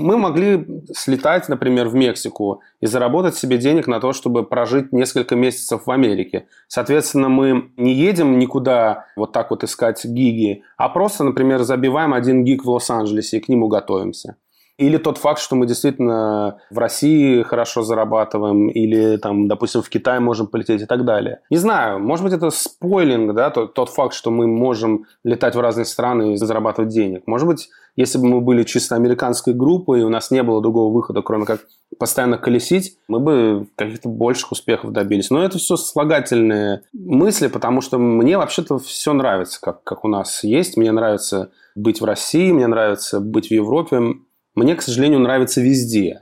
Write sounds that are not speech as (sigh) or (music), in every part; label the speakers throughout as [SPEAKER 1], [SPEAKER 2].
[SPEAKER 1] Мы могли слетать, например, в Мексику и заработать себе денег на то, чтобы прожить несколько месяцев в Америке. Соответственно, мы не едем никуда вот так вот искать гиги, а просто, например, забиваем один гиг в Лос-Анджелесе и к нему готовимся. Или тот факт, что мы действительно в России хорошо зарабатываем, или там, допустим, в Китай можем полететь и так далее. Не знаю, может быть, это спойлинг, да, тот, тот факт, что мы можем летать в разные страны и зарабатывать денег. Может быть, если бы мы были чисто американской группой, и у нас не было другого выхода, кроме как постоянно колесить, мы бы каких-то больших успехов добились. Но это все слагательные мысли, потому что мне вообще-то все нравится, как, как у нас есть. Мне нравится быть в России, мне нравится быть в Европе мне, к сожалению, нравится везде.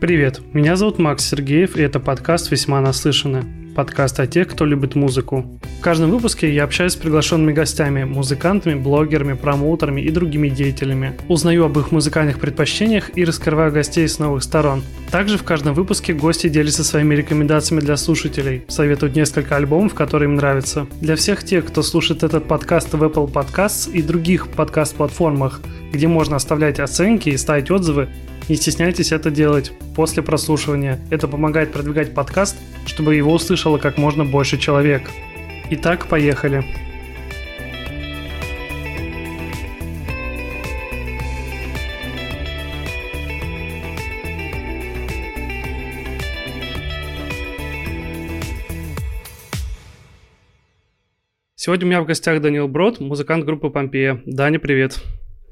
[SPEAKER 2] Привет, меня зовут Макс Сергеев, и это подкаст «Весьма наслышаны» подкаст о тех, кто любит музыку. В каждом выпуске я общаюсь с приглашенными гостями, музыкантами, блогерами, промоутерами и другими деятелями. Узнаю об их музыкальных предпочтениях и раскрываю гостей с новых сторон. Также в каждом выпуске гости делятся своими рекомендациями для слушателей, советуют несколько альбомов, которые им нравятся. Для всех тех, кто слушает этот подкаст в Apple Podcasts и других подкаст-платформах, где можно оставлять оценки и ставить отзывы, не стесняйтесь это делать после прослушивания. Это помогает продвигать подкаст, чтобы его услышало как можно больше человек. Итак, поехали. Сегодня у меня в гостях Данил Брод, музыкант группы Помпея. Даня, привет.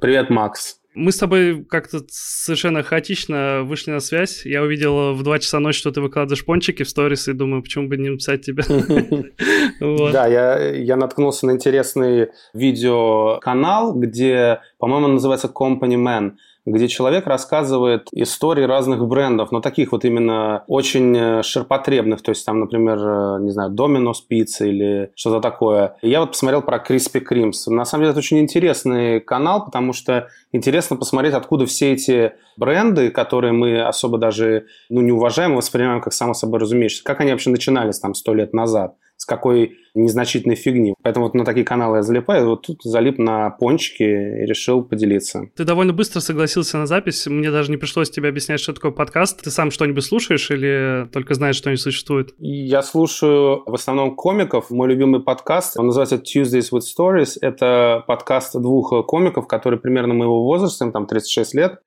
[SPEAKER 1] Привет, Макс.
[SPEAKER 2] Мы с тобой как-то совершенно хаотично вышли на связь. Я увидел в 2 часа ночи, что ты выкладываешь пончики в сторис, и думаю, почему бы не написать тебе. (laughs)
[SPEAKER 1] Да, я наткнулся на интересный видеоканал, где, по-моему, называется Company Man где человек рассказывает истории разных брендов, но таких вот именно очень э, ширпотребных, то есть там, например, э, не знаю, Domino's Pizza или что-то такое. я вот посмотрел про Krispy Kremes. На самом деле это очень интересный канал, потому что интересно посмотреть, откуда все эти бренды, которые мы особо даже ну, не уважаем, воспринимаем как само собой разумеющееся, как они вообще начинались там сто лет назад с какой незначительной фигни. Поэтому вот на такие каналы я залипаю. Вот тут залип на пончики и решил поделиться.
[SPEAKER 2] Ты довольно быстро согласился на запись. Мне даже не пришлось тебе объяснять, что такое подкаст. Ты сам что-нибудь слушаешь или только знаешь, что они существуют?
[SPEAKER 1] Я слушаю в основном комиков. Мой любимый подкаст, он называется Tuesdays with Stories. Это подкаст двух комиков, которые примерно моего возраста, им там 36 лет.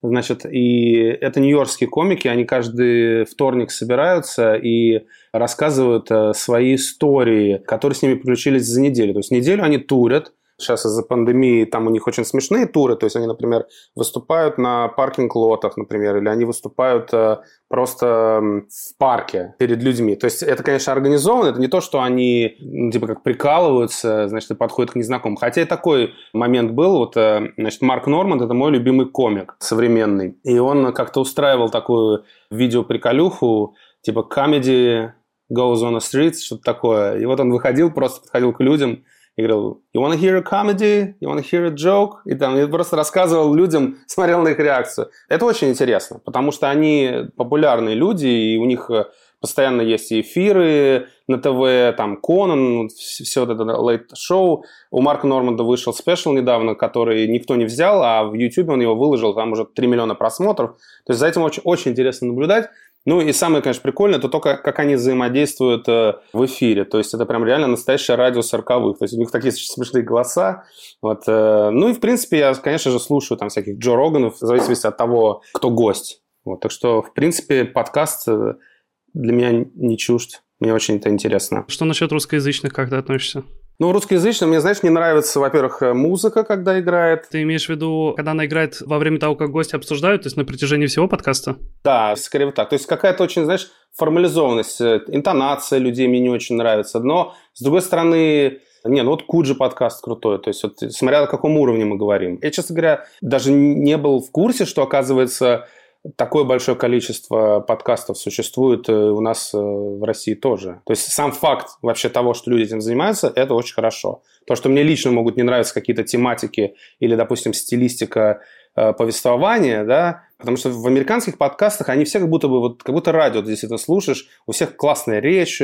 [SPEAKER 1] Значит, и это нью-йоркские комики, они каждый вторник собираются и рассказывают э, свои истории, которые с ними приключились за неделю. То есть неделю они турят, Сейчас из-за пандемии там у них очень смешные туры, то есть они, например, выступают на паркинг-лотах, например, или они выступают э, просто в парке перед людьми. То есть это, конечно, организовано, это не то, что они ну, типа как прикалываются, значит, и подходят к незнакомым. Хотя и такой момент был, вот, э, значит, Марк Норманд, это мой любимый комик современный, и он как-то устраивал такую видеоприколюху, типа comedy goes on the streets, что-то такое. И вот он выходил, просто подходил к людям, и говорил, you wanna hear a comedy? You wanna hear a joke? И там я просто рассказывал людям, смотрел на их реакцию. Это очень интересно, потому что они популярные люди, и у них э, постоянно есть эфиры на ТВ, там Конан, все это лейт-шоу. У Марка Норманда вышел спешл недавно, который никто не взял, а в YouTube он его выложил, там уже 3 миллиона просмотров. То есть за этим очень, очень интересно наблюдать. Ну и самое, конечно, прикольное, это то, как, как они взаимодействуют э, в эфире. То есть это прям реально настоящее радио сороковых. То есть у них такие смешные голоса. Вот, э, ну и, в принципе, я, конечно же, слушаю там всяких Джо Роганов, в зависимости от того, кто гость. Вот, так что, в принципе, подкаст э, для меня не чужд. Мне очень это интересно.
[SPEAKER 2] Что насчет русскоязычных, как ты относишься?
[SPEAKER 1] Ну, русскоязычно мне, знаешь, не нравится, во-первых, э, музыка, когда играет.
[SPEAKER 2] Ты имеешь в виду, когда она играет во время того, как гости обсуждают, то есть на протяжении всего подкаста?
[SPEAKER 1] Да, скорее вот так. То есть какая-то очень, знаешь, формализованность, э, интонация людей мне не очень нравится. Но, с другой стороны, не, ну вот Куджи подкаст крутой, то есть вот, смотря на каком уровне мы говорим. Я, честно говоря, даже не был в курсе, что, оказывается, такое большое количество подкастов существует э, у нас э, в России тоже. То есть сам факт вообще того, что люди этим занимаются, это очень хорошо. То, что мне лично могут не нравиться какие-то тематики или, допустим, стилистика э, повествования, да, потому что в американских подкастах они все как будто бы, вот, как будто радио ты действительно слушаешь, у всех классная речь,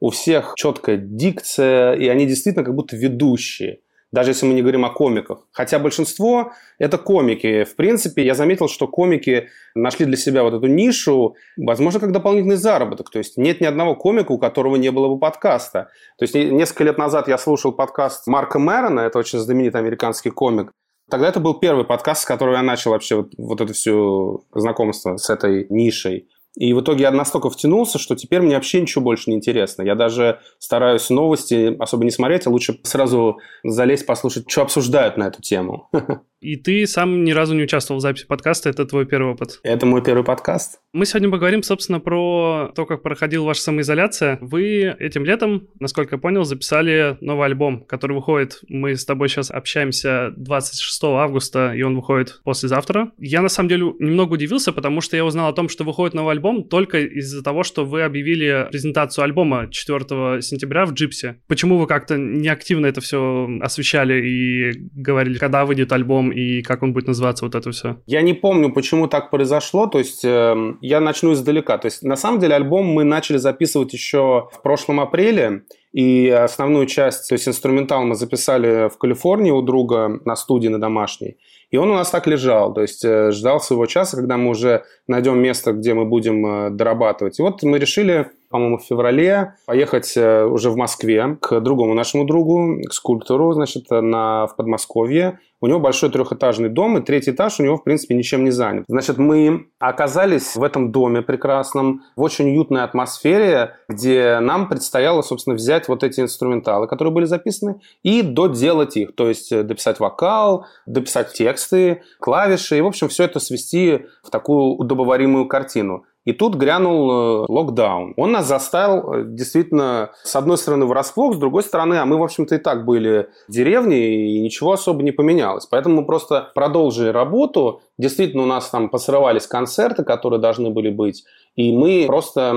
[SPEAKER 1] у всех четкая дикция, и они действительно как будто ведущие даже если мы не говорим о комиках. Хотя большинство – это комики. В принципе, я заметил, что комики нашли для себя вот эту нишу, возможно, как дополнительный заработок. То есть нет ни одного комика, у которого не было бы подкаста. То есть несколько лет назад я слушал подкаст Марка Мэрона, это очень знаменитый американский комик. Тогда это был первый подкаст, с которого я начал вообще вот, вот это все знакомство с этой нишей. И в итоге я настолько втянулся, что теперь мне вообще ничего больше не интересно. Я даже стараюсь новости особо не смотреть, а лучше сразу залезть, послушать, что обсуждают на эту тему. (laughs)
[SPEAKER 2] И ты сам ни разу не участвовал в записи подкаста, это твой первый опыт?
[SPEAKER 1] Это мой первый подкаст.
[SPEAKER 2] Мы сегодня поговорим, собственно, про то, как проходила ваша самоизоляция. Вы этим летом, насколько я понял, записали новый альбом, который выходит, мы с тобой сейчас общаемся 26 августа, и он выходит послезавтра. Я, на самом деле, немного удивился, потому что я узнал о том, что выходит новый альбом только из-за того, что вы объявили презентацию альбома 4 сентября в Джипсе. Почему вы как-то неактивно это все освещали и говорили, когда выйдет альбом, и как он будет называться, вот это все?
[SPEAKER 1] Я не помню, почему так произошло, то есть э, я начну издалека. То есть на самом деле альбом мы начали записывать еще в прошлом апреле, и основную часть, то есть инструментал мы записали в Калифорнии у друга на студии на домашней. И он у нас так лежал, то есть э, ждал своего часа, когда мы уже найдем место, где мы будем э, дорабатывать. И вот мы решили по-моему, в феврале, поехать э, уже в Москве к другому нашему другу, к скульптору, значит, на, в Подмосковье. У него большой трехэтажный дом, и третий этаж у него, в принципе, ничем не занят. Значит, мы оказались в этом доме прекрасном, в очень уютной атмосфере, где нам предстояло, собственно, взять вот эти инструменталы, которые были записаны, и доделать их. То есть э, дописать вокал, дописать тексты, клавиши, и, в общем, все это свести в такую удобоваримую картину. И тут грянул э, локдаун. Он нас заставил э, действительно, с одной стороны, врасплох, с другой стороны, а мы, в общем-то, и так были в деревне, и ничего особо не поменялось. Поэтому мы просто продолжили работу. Действительно, у нас там посрывались концерты, которые должны были быть. И мы просто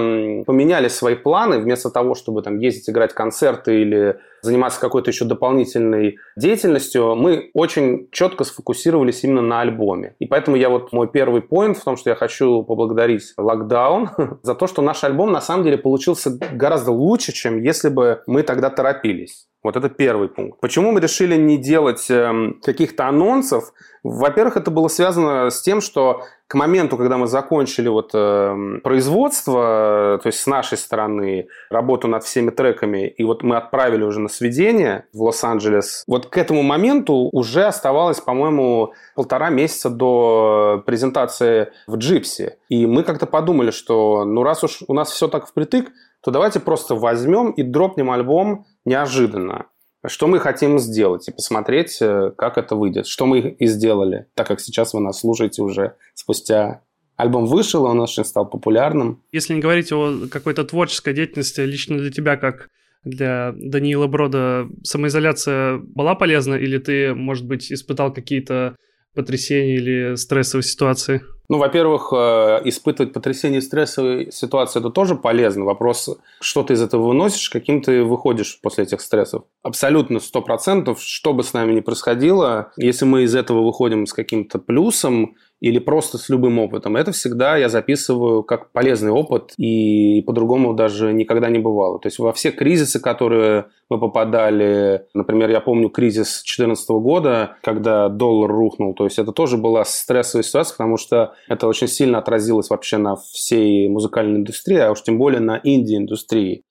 [SPEAKER 1] поменяли свои планы, вместо того, чтобы там ездить играть концерты или заниматься какой-то еще дополнительной деятельностью, мы очень четко сфокусировались именно на альбоме. И поэтому я вот мой первый поинт в том, что я хочу поблагодарить Lockdown (laughs) за то, что наш альбом на самом деле получился гораздо лучше, чем если бы мы тогда торопились. Вот это первый пункт. Почему мы решили не делать э, каких-то анонсов? Во-первых, это было связано с тем, что к моменту, когда мы закончили вот, э, производство, то есть с нашей стороны, работу над всеми треками, и вот мы отправили уже на сведение в Лос-Анджелес, вот к этому моменту уже оставалось, по-моему, полтора месяца до презентации в Джипсе. И мы как-то подумали, что ну раз уж у нас все так впритык, то давайте просто возьмем и дропнем альбом неожиданно. Что мы хотим сделать и посмотреть, э, как это выйдет. Что мы и сделали, так как сейчас вы нас слушаете уже спустя Альбом вышел, он очень стал популярным.
[SPEAKER 2] Если не говорить о какой-то творческой деятельности, лично для тебя, как для Даниила Брода, самоизоляция была полезна или ты, может быть, испытал какие-то потрясения или стрессовые ситуации?
[SPEAKER 1] Ну, во-первых, э, испытывать потрясение и стрессовые ситуации – это тоже полезно. Вопрос, что ты из этого выносишь, каким ты выходишь после этих стрессов. Абсолютно сто процентов, что бы с нами ни происходило, если мы из этого выходим с каким-то плюсом или просто с любым опытом. Это всегда я записываю как полезный опыт, и по-другому даже никогда не бывало. То есть во все кризисы, которые мы попадали, например, я помню кризис 2014 года, когда доллар рухнул, то есть это тоже была стрессовая ситуация, потому что это очень сильно отразилось вообще на всей музыкальной индустрии, а уж тем более на инди-индустрии.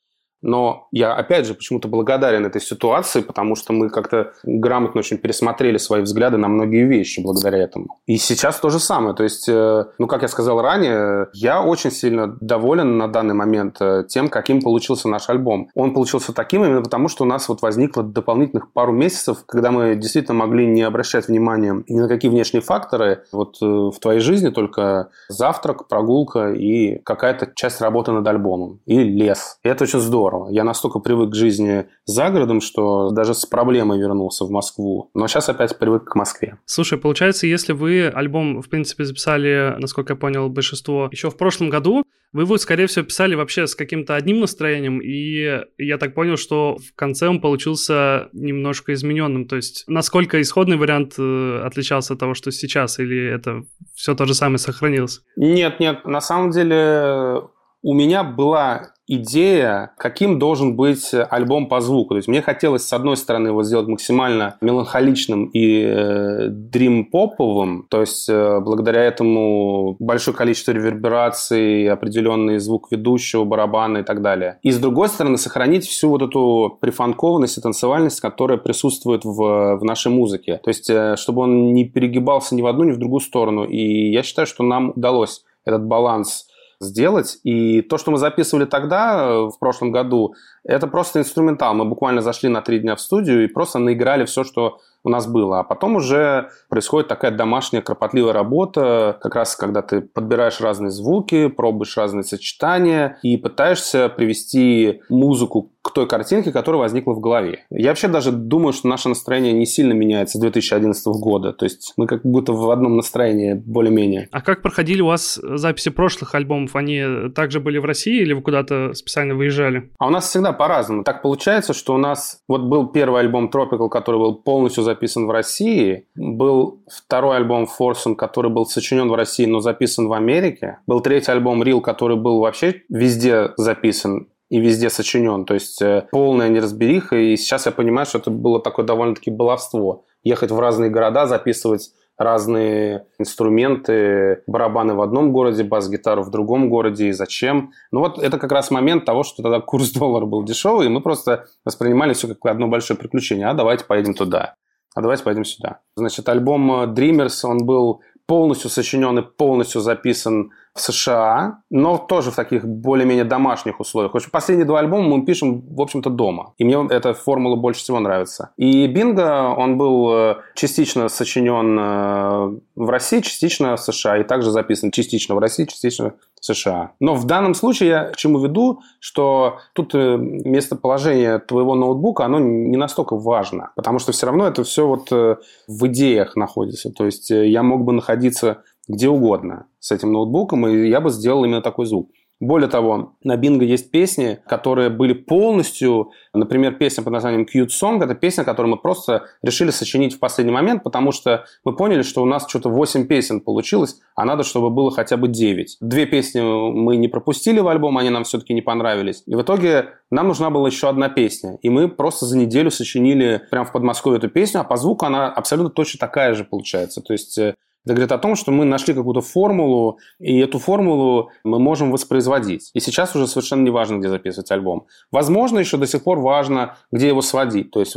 [SPEAKER 1] Но я, опять же, почему-то благодарен этой ситуации, потому что мы как-то грамотно очень пересмотрели свои взгляды на многие вещи благодаря этому. И сейчас то же самое. То есть, э, ну, как я сказал ранее, я очень сильно доволен на данный момент э, тем, каким получился наш альбом. Он получился таким именно потому, что у нас вот возникло дополнительных пару месяцев, когда мы действительно могли не обращать внимания ни на какие внешние факторы. Вот э, в твоей жизни только завтрак, прогулка и какая-то часть работы над альбомом. И лес. И это очень здорово здорово. Я настолько привык к жизни за городом, что даже с проблемой вернулся в Москву. Но сейчас опять привык к Москве.
[SPEAKER 2] Слушай, получается, если вы альбом, в принципе, записали, насколько я понял, большинство еще в прошлом году, вы его, скорее всего, писали вообще с каким-то одним настроением, и я так понял, что в конце он получился немножко измененным. То есть, насколько исходный вариант э, отличался от того, что сейчас, или это все то же самое сохранилось?
[SPEAKER 1] Нет, нет, на самом деле у меня была идея, каким должен быть альбом по звуку. То есть мне хотелось, с одной стороны, его сделать максимально меланхоличным и э, дрим-поповым, то есть э, благодаря этому большое количество ревербераций, определенный звук ведущего, барабана и так далее. И с другой стороны, сохранить всю вот эту прифанкованность и танцевальность, которая присутствует в, в нашей музыке. То есть, э, чтобы он не перегибался ни в одну, ни в другую сторону. И я считаю, что нам удалось этот баланс сделать. И то, что мы записывали тогда, э, в прошлом году, это просто инструментал. Мы буквально зашли на три дня в студию и просто наиграли все, что у нас было. А потом уже происходит такая домашняя кропотливая работа, как раз когда ты подбираешь разные звуки, пробуешь разные сочетания и пытаешься привести музыку к той картинке, которая возникла в голове. Я вообще даже думаю, что наше настроение не сильно меняется с 2011 года. То есть мы как будто в одном настроении более-менее.
[SPEAKER 2] А как проходили у вас записи прошлых альбомов? Они также были в России или вы куда-то специально выезжали?
[SPEAKER 1] А у нас всегда по-разному. Так получается, что у нас вот был первый альбом Tropical, который был полностью записан в России. Был второй альбом Forsen, который был сочинен в России, но записан в Америке. Был третий альбом Real, который был вообще везде записан и везде сочинен. То есть э, полная неразбериха. И сейчас я понимаю, что это было такое довольно-таки баловство. Ехать в разные города, записывать разные инструменты, барабаны в одном городе, бас-гитару в другом городе, и зачем. Ну вот это как раз момент того, что тогда курс доллара был дешевый, и мы просто воспринимали все как одно большое приключение. А давайте поедем туда, а давайте поедем сюда. Значит, альбом Dreamers, он был полностью сочинен и полностью записан в США, но тоже в таких более-менее домашних условиях. В общем, последние два альбома мы пишем, в общем-то, дома. И мне эта формула больше всего нравится. И Бинго, он был э, частично сочинен э, в России, частично в США. И также записан частично в России, частично в США. Но в данном случае я к чему веду, что тут э, местоположение твоего ноутбука, оно не настолько важно. Потому что все равно это все вот в идеях находится. То есть я мог бы находиться где угодно с этим ноутбуком, и я бы сделал именно такой звук. Более того, на Бинго есть песни, которые были полностью, например, песня под названием Cute Song, это песня, которую мы просто решили сочинить в последний момент, потому что мы поняли, что у нас что-то 8 песен получилось, а надо, чтобы было хотя бы 9. Две песни мы не пропустили в альбом, они нам все-таки не понравились. И в итоге нам нужна была еще одна песня. И мы просто за неделю сочинили прямо в Подмосковье эту песню, а по звуку она абсолютно точно такая же получается. То есть э, это говорит о том, что мы нашли какую-то формулу, и эту формулу мы можем воспроизводить. И сейчас уже совершенно не важно, где записывать альбом. Возможно, еще до сих пор важно, где его сводить. То есть,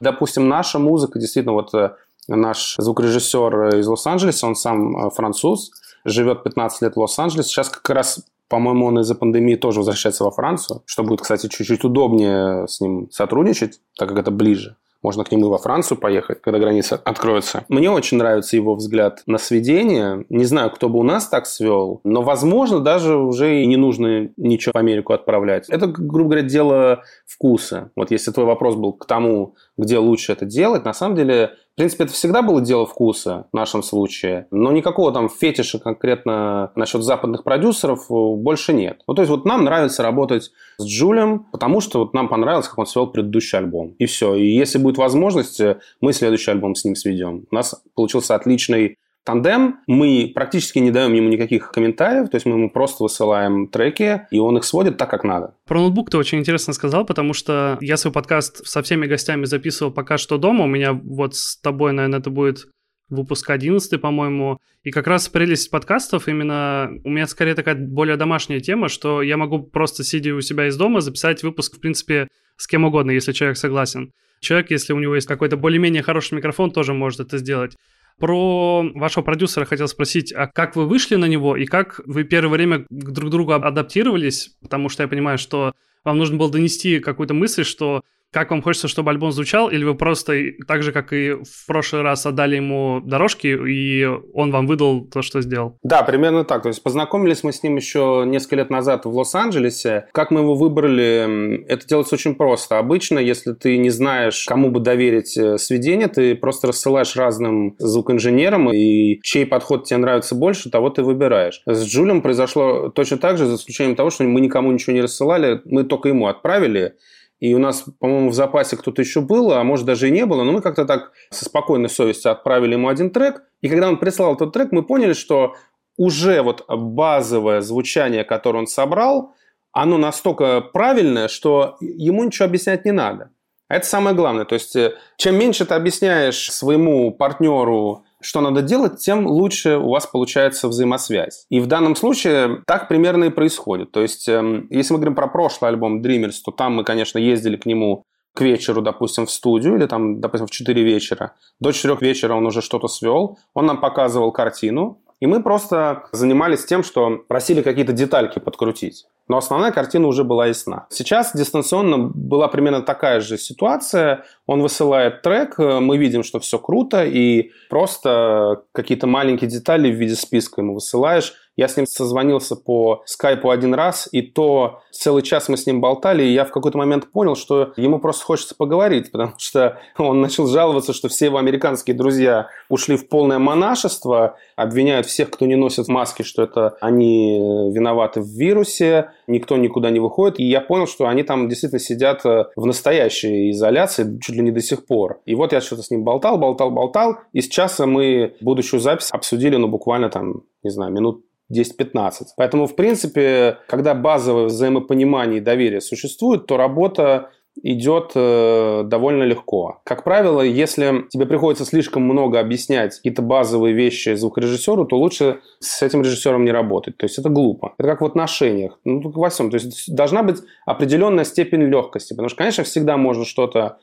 [SPEAKER 1] допустим, наша музыка, действительно, вот э, наш звукорежиссер из Лос-Анджелеса, он сам э, француз, живет 15 лет в Лос-Анджелесе. Сейчас как раз по-моему, он из-за пандемии тоже возвращается во Францию, что будет, кстати, чуть-чуть удобнее с ним сотрудничать, так как это ближе. Можно к нему во Францию поехать, когда граница откроется. Мне очень нравится его взгляд на сведение. Не знаю, кто бы у нас так свел, но, возможно, даже уже и не нужно ничего в Америку отправлять. Это, грубо говоря, дело вкуса. Вот если твой вопрос был к тому, где лучше это делать, на самом деле в принципе, это всегда было дело вкуса в нашем случае, но никакого там фетиша конкретно насчет западных продюсеров э, больше нет. Ну, то есть вот нам нравится работать с Джулем, потому что вот нам понравилось, как он свел предыдущий альбом. И все. И если будет возможность, э, мы следующий альбом с ним сведем. У нас получился отличный тандем. Мы практически не даем ему никаких комментариев, то есть мы ему просто высылаем треки, и он их сводит так, как надо.
[SPEAKER 2] Про ноутбук ты очень интересно сказал, потому что я свой подкаст со всеми гостями записывал пока что дома. У меня вот с тобой, наверное, это будет выпуск 11, по-моему. И как раз прелесть подкастов именно... У меня скорее такая более домашняя тема, что я могу просто, сидя у себя из дома, записать выпуск, в принципе, с кем угодно, если человек согласен. Человек, если у него есть какой-то более-менее хороший микрофон, тоже может это сделать. Про вашего продюсера хотел спросить, а как вы вышли на него и как вы первое время друг к другу адаптировались? Потому что я понимаю, что вам нужно было донести какую-то мысль, что как вам хочется, чтобы альбом звучал, или вы просто так же, как и в прошлый раз, отдали ему дорожки, и он вам выдал то, что сделал?
[SPEAKER 1] Да, примерно так. То есть познакомились мы с ним еще несколько лет назад в Лос-Анджелесе. Как мы его выбрали, это делается очень просто. Обычно, если ты не знаешь, кому бы доверить э, сведение, ты просто рассылаешь разным звукоинженерам, и чей подход тебе нравится больше, того ты выбираешь. С Джулем произошло точно так же, за исключением того, что мы никому ничего не рассылали, мы только ему отправили, и у нас, по-моему, в запасе кто-то еще был, а может даже и не было, но мы как-то так со спокойной совестью отправили ему один трек. И когда он прислал этот трек, мы поняли, что уже вот базовое звучание, которое он собрал, оно настолько правильное, что ему ничего объяснять не надо. А это самое главное. То есть, э, чем меньше ты объясняешь своему партнеру, что надо делать, тем лучше у вас получается взаимосвязь. И в данном случае так примерно и происходит. То есть, эм, если мы говорим про прошлый альбом Dreamers, то там мы, конечно, ездили к нему к вечеру, допустим, в студию, или там, допустим, в 4 вечера. До 4 вечера он уже что-то свел, он нам показывал картину, и мы просто занимались тем, что просили какие-то детальки подкрутить. Но основная картина уже была ясна. Сейчас дистанционно была примерно такая же ситуация. Он высылает трек, мы видим, что все круто, и просто какие-то маленькие детали в виде списка ему высылаешь. Я с ним созвонился по скайпу один раз, и то целый час мы с ним болтали, и я в какой-то момент понял, что ему просто хочется поговорить, (laughs) потому что он начал жаловаться, что все его американские друзья ушли в полное монашество, обвиняют всех, кто не носит маски, что это они виноваты в вирусе, никто никуда не выходит. И я понял, что они там действительно сидят э, в настоящей изоляции чуть ли не до сих пор. И вот я что-то с ним болтал, болтал, болтал, и с часа мы будущую запись обсудили, ну, буквально там, не знаю, минут 10-15. Поэтому, в принципе, когда базовое взаимопонимание и доверие существует, то работа идет э, довольно легко. Как правило, если тебе приходится слишком много объяснять какие-то базовые вещи звукорежиссеру, то лучше с этим режиссером не работать. То есть это глупо. Это как в отношениях. Ну, только во всем. То есть должна быть определенная степень легкости. Потому что, конечно, всегда можно что-то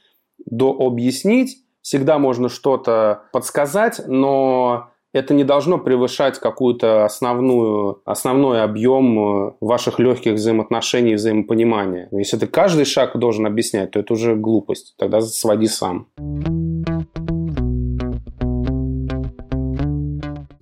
[SPEAKER 1] дообъяснить, всегда можно что-то подсказать, но это не должно превышать какую-то основную, основной объем э, ваших легких взаимоотношений и взаимопонимания. Если ты каждый шаг должен объяснять, то это уже глупость. Тогда своди сам.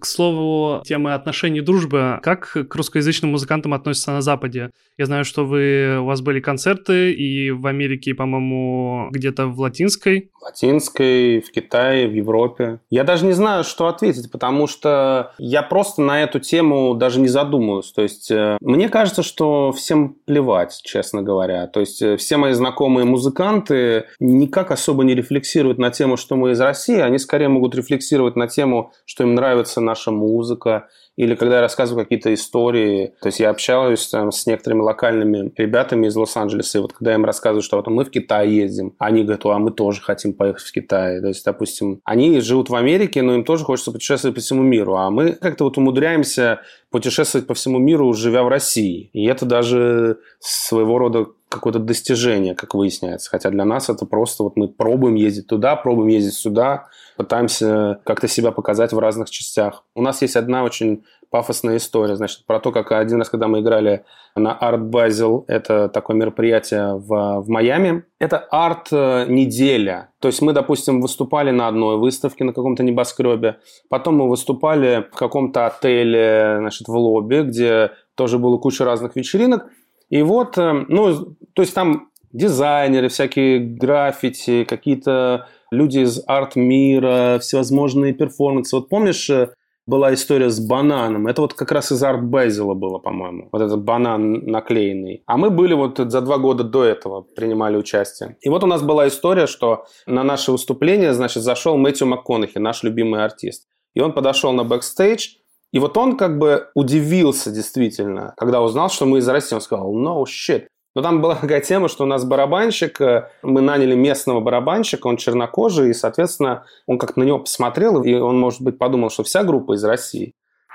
[SPEAKER 2] К слову, темы отношений дружбы. Как к русскоязычным музыкантам относятся на Западе? Я знаю, что вы, у вас были концерты и в Америке, по-моему, где-то в Латинской.
[SPEAKER 1] В Латинской, в Китае, в Европе. Я даже не знаю, что ответить, потому что я просто на эту тему даже не задумываюсь. То есть э, мне кажется, что всем плевать, честно говоря. То есть э, все мои знакомые музыканты никак особо не рефлексируют на тему, что мы из России. Они скорее могут рефлексировать на тему, что им нравится наша музыка, или когда я рассказываю какие-то истории, то есть я общаюсь там, с некоторыми локальными ребятами из Лос-Анджелеса, и вот когда я им рассказываю, что вот мы в Китай ездим, они говорят, а мы тоже хотим поехать в Китай. То есть, допустим, они живут в Америке, но им тоже хочется путешествовать по всему миру, а мы как-то вот умудряемся путешествовать по всему миру, живя в России. И это даже своего рода какое-то достижение, как выясняется. Хотя для нас это просто вот мы пробуем ездить туда, пробуем ездить сюда, пытаемся как-то себя показать в разных частях. У нас есть одна очень пафосная история, значит, про то, как один раз, когда мы играли на Art Basel, это такое мероприятие в, в Майами, это арт-неделя. То есть мы, допустим, выступали на одной выставке на каком-то небоскребе, потом мы выступали в каком-то отеле, значит, в лобби, где тоже было куча разных вечеринок, и вот, э, ну, то есть там дизайнеры, всякие граффити, какие-то люди из арт-мира, всевозможные перформансы. Вот помнишь, э, была история с бананом. Это вот как раз из Art Basel а было, по-моему. Вот этот банан наклеенный. А мы были вот за два года до этого, принимали участие. И вот у нас была история, что на наше выступление, значит, зашел Мэтью МакКонахи, наш любимый артист. И он подошел на бэкстейдж, и вот он как бы удивился действительно, когда узнал, что мы из России. Он сказал, no shit. Но там была (laughs) такая тема, что у нас барабанщик, э, мы наняли местного барабанщика, он чернокожий, и, соответственно, он как на него посмотрел, и он, может быть, подумал, что вся группа из России.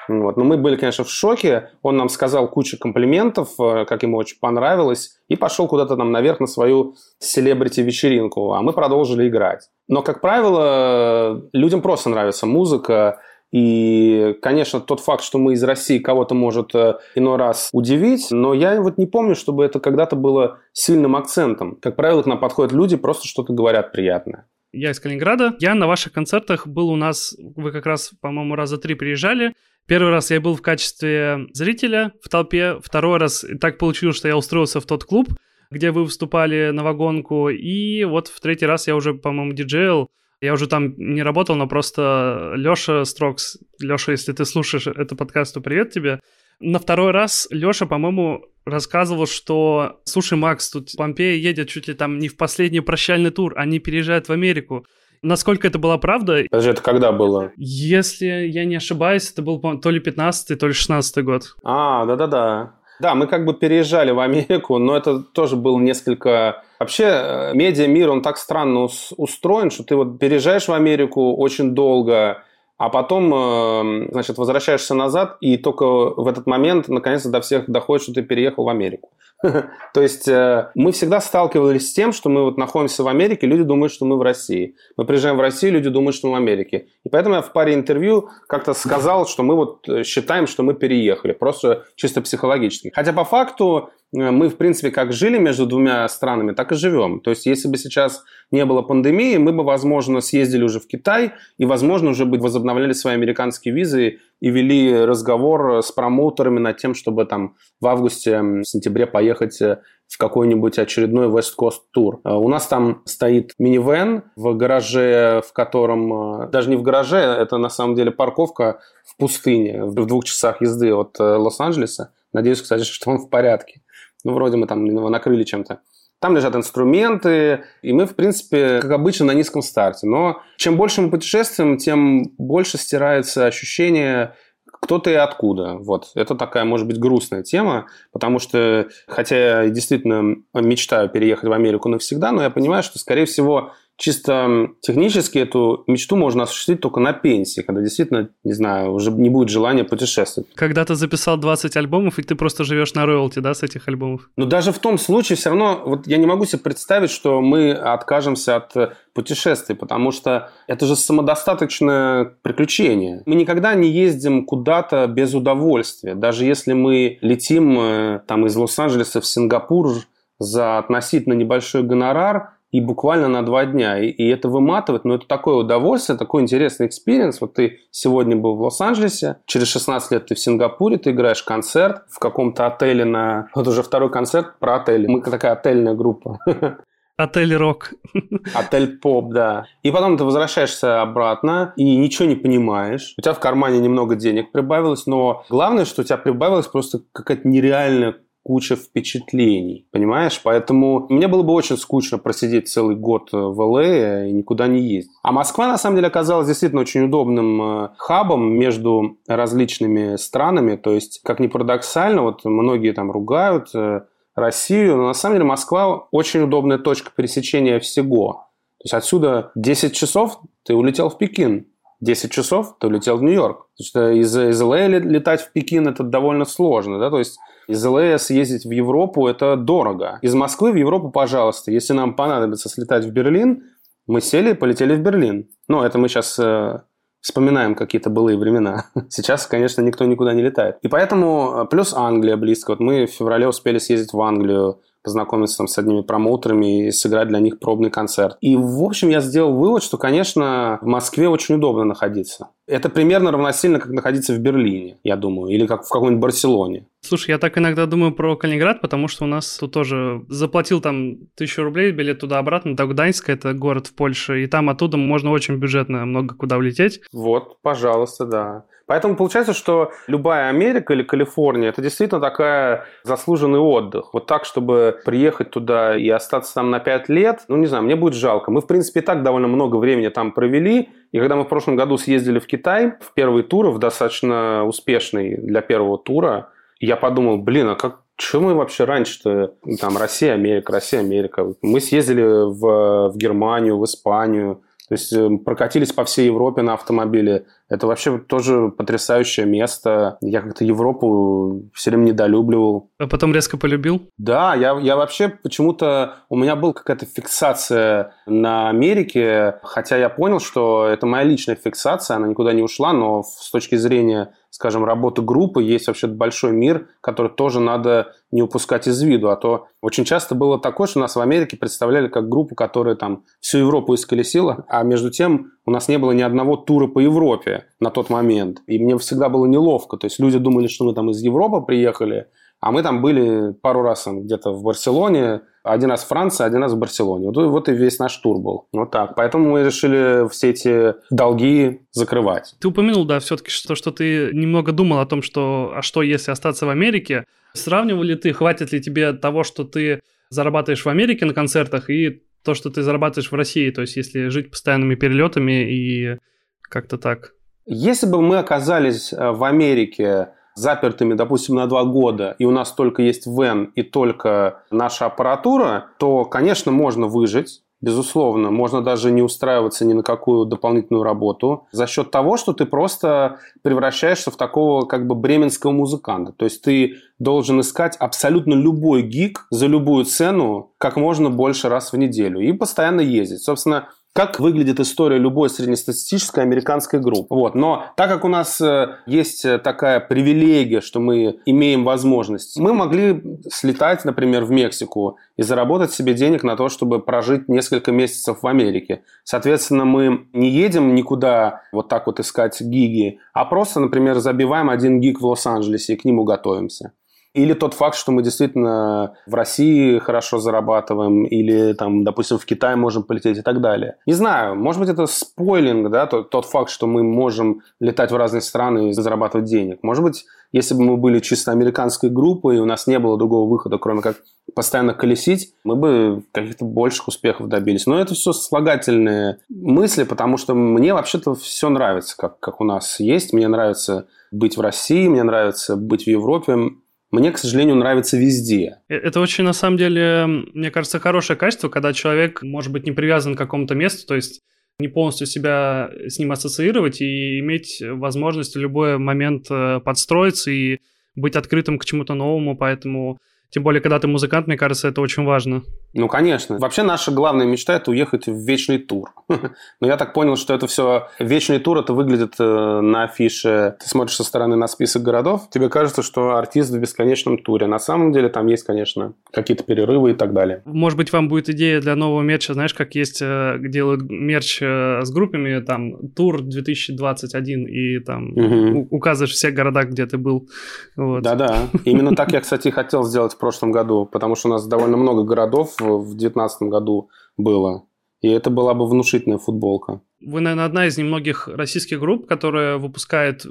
[SPEAKER 1] Вот. Но мы были, конечно, в шоке. Он нам сказал кучу комплиментов, э, как ему очень понравилось, и пошел куда-то там наверх на свою селебрити-вечеринку, а мы продолжили играть. Но, как правило, людям просто нравится музыка, и, конечно, тот факт, что мы из России кого-то может э, иной раз удивить, но я вот не помню, чтобы это когда-то было сильным акцентом. Как правило, к нам подходят люди, просто что-то говорят приятное.
[SPEAKER 2] Я из Калининграда. Я на ваших концертах был у нас, вы как раз, по-моему, раза три приезжали. Первый раз я был в качестве зрителя в толпе, второй раз так получилось, что я устроился в тот клуб, где вы выступали на вагонку, и вот в третий раз я уже, по-моему, диджейл я уже там не работал, но просто Лёша Строкс, Лёша, если ты слушаешь этот подкаст, то привет тебе. На второй раз Лёша, по-моему, рассказывал, что, слушай, Макс, тут Помпея едет чуть ли там не в последний прощальный тур, они переезжают в Америку. Насколько это была правда?
[SPEAKER 1] Подожди, это когда было?
[SPEAKER 2] Если я не ошибаюсь, это был то ли 15 то ли 16 год.
[SPEAKER 1] А, да-да-да. Да, мы как бы переезжали в Америку, но это тоже было несколько... Вообще, э, медиа-мир, он так странно устроен, что ты вот переезжаешь в Америку очень долго, а потом, э, значит, возвращаешься назад, и только в этот момент наконец-то до всех доходит, что ты переехал в Америку. (laughs) То есть э, мы всегда сталкивались с тем, что мы вот находимся в Америке, люди думают, что мы в России. Мы приезжаем в Россию, люди думают, что мы в Америке. И поэтому я в паре интервью как-то сказал, что мы вот э, считаем, что мы переехали, просто чисто психологически. Хотя по факту мы, в принципе, как жили между двумя странами, так и живем. То есть, если бы сейчас не было пандемии, мы бы, возможно, съездили уже в Китай и, возможно, уже бы возобновляли свои американские визы и вели разговор с промоутерами над тем, чтобы там в августе, в сентябре поехать э, в какой-нибудь очередной West Coast тур. Э, у нас там стоит минивэн в гараже, в котором... Даже не в гараже, это на самом деле парковка в пустыне, в двух часах езды от Лос-Анджелеса. Надеюсь, кстати, (laughs) что он в порядке. Ну, вроде мы там его накрыли чем-то. Там лежат инструменты, и мы, в принципе, как обычно, на низком старте. Но чем больше мы путешествуем, тем больше стирается ощущение кто ты и откуда. Вот. Это такая, может быть, грустная тема, потому что, хотя я действительно мечтаю переехать в Америку навсегда, но я понимаю, что, скорее всего, чисто технически эту мечту можно осуществить только на пенсии, когда действительно, не знаю, уже не будет желания путешествовать.
[SPEAKER 2] Когда ты записал 20 альбомов, и ты просто живешь на роялти, да, с этих альбомов?
[SPEAKER 1] Но даже в том случае все равно, вот я не могу себе представить, что мы откажемся от путешествий, потому что это же самодостаточное приключение. Мы никогда не ездим куда-то без удовольствия. Даже если мы летим э, там из Лос-Анджелеса в Сингапур за относительно небольшой гонорар – и буквально на два дня. И, и это выматывает, но это такое удовольствие, такой интересный experience. Вот ты сегодня был в Лос-Анджелесе, через 16 лет ты в Сингапуре, ты играешь концерт в каком-то отеле на... Вот уже второй концерт про отель. Мы такая отельная группа. (laughs)
[SPEAKER 2] Отель Рок. (laughs)
[SPEAKER 1] Отель Поп, да. И потом ты возвращаешься обратно и ничего не понимаешь. У тебя в кармане немного денег прибавилось, но главное, что у тебя прибавилось просто какая-то нереальная куча впечатлений, понимаешь? Поэтому мне было бы очень скучно просидеть целый год э, в ЛА и никуда не ездить. А Москва, на самом деле, оказалась действительно очень удобным э, хабом между различными странами. То есть, как ни парадоксально, вот многие там ругают э, Россию, но на самом деле Москва очень удобная точка пересечения всего. То есть отсюда 10 часов ты улетел в Пекин, 10 часов ты улетел в Нью-Йорк. Потому что из, из ЛА летать в Пекин это довольно сложно, да, то есть из ЛА съездить в Европу – это дорого. Из Москвы в Европу, пожалуйста. Если нам понадобится слетать в Берлин, мы сели и полетели в Берлин. Ну, это мы сейчас э, вспоминаем какие-то былые времена. (laughs) Сейчас, конечно, никто никуда не летает. И поэтому, э, плюс Англия близко. Вот мы в феврале успели съездить в Англию, познакомиться там с одними промоутерами и сыграть для них пробный концерт. И, в общем, я сделал вывод, что, конечно, в Москве очень удобно находиться. Это примерно равносильно, как находиться в Берлине, я думаю, или как в каком-нибудь Барселоне.
[SPEAKER 2] Слушай, я так иногда думаю про Калининград, потому что у нас тут тоже заплатил там тысячу рублей билет туда-обратно, до Гданьска, это город в Польше, и там оттуда можно очень бюджетно много куда улететь.
[SPEAKER 1] Вот, пожалуйста, да. Поэтому получается, что любая Америка или Калифорния – это действительно такая заслуженный отдых. Вот так, чтобы приехать туда и остаться там на 5 лет, ну, не знаю, мне будет жалко. Мы, в принципе, и так довольно много времени там провели. И когда мы в прошлом году съездили в Китай, в первый тур, в достаточно успешный для первого тура, я подумал, блин, а как, что мы вообще раньше-то, там, Россия, Америка, Россия, Америка. Мы съездили в, в Германию, в Испанию, то есть эм, прокатились по всей Европе на автомобиле. Это вообще тоже потрясающее место. Я как-то Европу все время недолюбливал.
[SPEAKER 2] А потом резко полюбил?
[SPEAKER 1] Да, я, я вообще почему-то... У меня была какая-то фиксация на Америке, хотя я понял, что это моя личная фиксация, она никуда не ушла, но с точки зрения скажем, работы группы, есть вообще большой мир, который тоже надо не упускать из виду. А то очень часто было такое, что нас в Америке представляли как группу, которая там всю Европу исколесила, а между тем у нас не было ни одного тура по Европе на тот момент. И мне всегда было неловко. То есть люди думали, что мы там из Европы приехали, а мы там были пару раз где-то в Барселоне, один раз в Франции, один раз в Барселоне. Вот, вот и весь наш тур был. Вот так. Поэтому мы решили все эти долги закрывать.
[SPEAKER 2] Ты упомянул, да, все-таки, что, что ты немного думал о том, что а что если остаться в Америке. Сравнивал ли ты, хватит ли тебе того, что ты зарабатываешь в Америке на концертах и то, что ты зарабатываешь в России? То есть если жить постоянными перелетами и как-то так?
[SPEAKER 1] Если бы мы оказались э, в Америке запертыми, допустим, на два года, и у нас только есть вен и только наша аппаратура, то, конечно, можно выжить, Безусловно, можно даже не устраиваться ни на какую дополнительную работу за счет того, что ты просто превращаешься в такого как бы бременского музыканта. То есть ты должен искать абсолютно любой гиг за любую цену как можно больше раз в неделю и постоянно ездить. Собственно, как выглядит история любой среднестатистической американской группы. Вот. Но так как у нас э, есть э, такая привилегия, что мы имеем возможность, мы могли слетать, например, в Мексику и заработать себе денег на то, чтобы прожить несколько месяцев в Америке. Соответственно, мы не едем никуда вот так вот искать гиги, а просто, например, забиваем один гиг в Лос-Анджелесе и к нему готовимся. Или тот факт, что мы действительно в России хорошо зарабатываем, или там, допустим, в Китай можем полететь и так далее. Не знаю, может быть, это спойлинг, да, тот, тот факт, что мы можем летать в разные страны и зарабатывать денег. Может быть, если бы мы были чисто американской группой, и у нас не было другого выхода, кроме как постоянно колесить, мы бы каких-то больших успехов добились. Но это все слагательные мысли, потому что мне вообще-то все нравится, как, как у нас есть. Мне нравится быть в России, мне нравится быть в Европе мне, к сожалению, нравится везде.
[SPEAKER 2] Э, это очень, на самом деле, мне кажется, хорошее качество, когда человек может быть не привязан к какому-то месту, то есть не полностью себя с ним ассоциировать и иметь возможность в любой момент э, подстроиться и быть открытым к чему-то новому, поэтому тем более, когда ты музыкант, мне кажется, это очень важно.
[SPEAKER 1] Ну, конечно. Вообще наша главная мечта – это уехать в вечный тур. (laughs) Но я так понял, что это все... Вечный тур – это выглядит э, на афише. Ты смотришь со стороны на список городов, тебе кажется, что артист в бесконечном туре. На самом деле там есть, конечно, какие-то перерывы и так далее.
[SPEAKER 2] Может быть, вам будет идея для нового мерча, знаешь, как есть, э, делают мерч э, с группами, там, тур 2021, и там угу. указываешь все города, где ты был.
[SPEAKER 1] Вот. Да-да. Именно так я, кстати, хотел сделать в прошлом году, потому что у нас довольно много городов в 2019 году было. И это была бы внушительная футболка.
[SPEAKER 2] Вы, наверное, одна из немногих российских групп, которая выпускает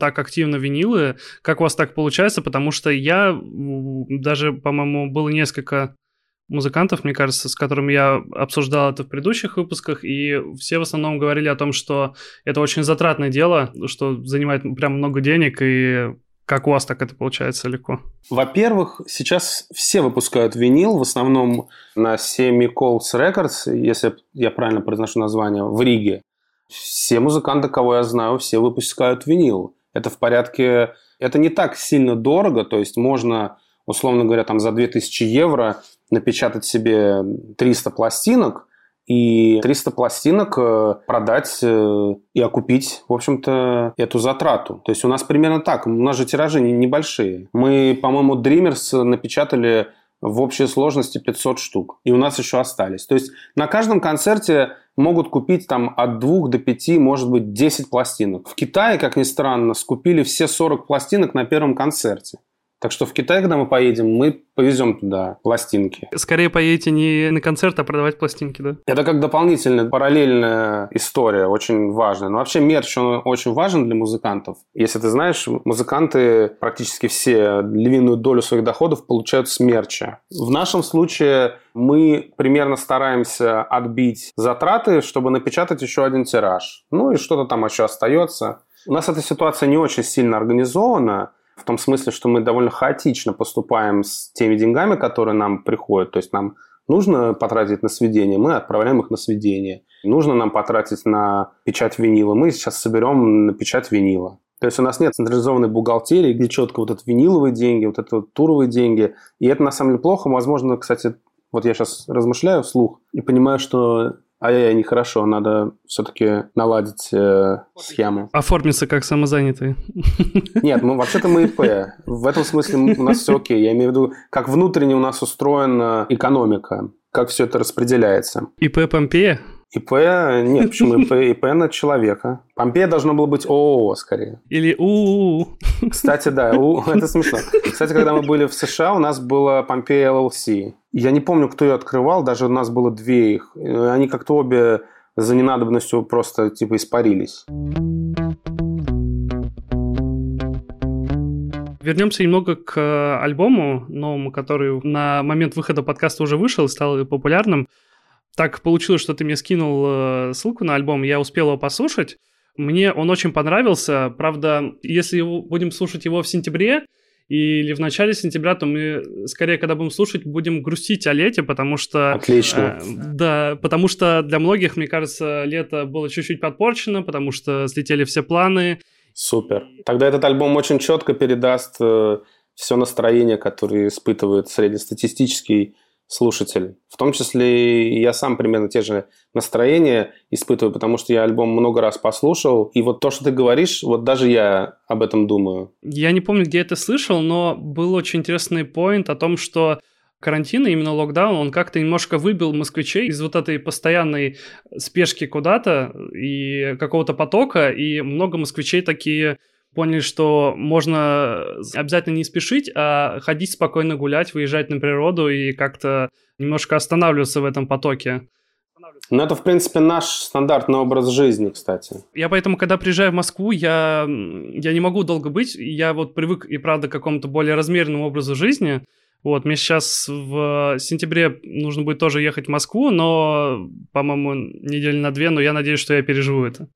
[SPEAKER 2] так активно винилы. Как у вас так получается? Потому что я даже, по-моему, было несколько музыкантов, мне кажется, с которыми я обсуждал это в предыдущих выпусках, и все в основном говорили о том, что это очень затратное дело, что занимает прям много денег, и как у вас так это получается легко?
[SPEAKER 1] Во-первых, сейчас все выпускают винил, в основном на Semi Colts Records, если я правильно произношу название, в Риге. Все музыканты, кого я знаю, все выпускают винил. Это в порядке... Это не так сильно дорого, то есть можно, условно говоря, там за 2000 евро напечатать себе 300 пластинок – и 300 пластинок э, продать э, и окупить, в общем-то, эту затрату. То есть у нас примерно так. У нас же тиражи небольшие. Мы, по-моему, Dreamers напечатали в общей сложности 500 штук. И у нас еще остались. То есть на каждом концерте могут купить там от 2 до 5, может быть, 10 пластинок. В Китае, как ни странно, скупили все 40 пластинок на первом концерте. Так что в Китай, когда мы поедем, мы повезем туда пластинки.
[SPEAKER 2] Скорее поедете не на концерт, а продавать пластинки, да?
[SPEAKER 1] Это как дополнительная, параллельная история, очень важная. Но вообще мерч, он очень важен для музыкантов. Если ты знаешь, музыканты практически все львиную долю своих доходов получают с мерча. В нашем случае мы примерно стараемся отбить затраты, чтобы напечатать еще один тираж. Ну и что-то там еще остается. У нас эта ситуация не очень сильно организована, в том смысле, что мы довольно хаотично поступаем с теми деньгами, которые нам приходят. То есть нам нужно потратить на сведение, мы отправляем их на сведение. Нужно нам потратить на печать винила, мы сейчас соберем на печать винила. То есть у нас нет централизованной бухгалтерии, где четко вот это виниловые деньги, вот это вот туровые деньги. И это на самом деле плохо. Возможно, кстати, вот я сейчас размышляю вслух и понимаю, что ай-яй, нехорошо, надо все-таки наладить э, схему.
[SPEAKER 2] Оформиться как самозанятый.
[SPEAKER 1] Нет, ну вообще-то мы ИП. В этом смысле у нас все окей. Я имею в виду, как внутренне у нас устроена экономика, как все это распределяется.
[SPEAKER 2] ИП Помпея?
[SPEAKER 1] ИП, нет, почему ИП, ИП на человека. Помпея должно было быть ООО скорее.
[SPEAKER 2] Или УУ.
[SPEAKER 1] Кстати, да, у, это смешно. Кстати, когда мы были в США, у нас было Помпея LLC. Я не помню, кто ее открывал, даже у нас было две их. Они как-то обе за ненадобностью просто типа испарились.
[SPEAKER 2] Вернемся немного к э, альбому новому, который на момент выхода подкаста уже вышел, стал популярным. Так получилось, что ты мне скинул э, ссылку на альбом, я успел его послушать. Мне он очень понравился. Правда, если будем слушать его в сентябре, или в начале сентября, то мы скорее, когда будем слушать, будем грустить о лете, потому что...
[SPEAKER 1] Отлично.
[SPEAKER 2] Э, да, потому что для многих, мне кажется, лето было чуть-чуть подпорчено, потому что слетели все планы.
[SPEAKER 1] Супер. Тогда этот альбом очень четко передаст э, все настроение, которое испытывает среднестатистический слушатель. В том числе и я сам примерно те же настроения испытываю, потому что я альбом много раз послушал. И вот то, что ты говоришь, вот даже я об этом думаю.
[SPEAKER 2] Я не помню, где это слышал, но был очень интересный поинт о том, что карантин, именно локдаун, он как-то немножко выбил москвичей из вот этой постоянной спешки куда-то и какого-то потока, и много москвичей такие поняли, что можно обязательно не спешить, а ходить спокойно гулять, выезжать на природу и как-то немножко останавливаться в этом потоке.
[SPEAKER 1] Ну, это, в принципе, наш стандартный образ жизни, кстати.
[SPEAKER 2] Я поэтому, когда приезжаю в Москву, я, я не могу долго быть. Я вот привык и, правда, к какому-то более размеренному образу жизни. Вот, мне сейчас в сентябре нужно будет тоже ехать в Москву, но, по-моему, недели на две, но я надеюсь, что я переживу это.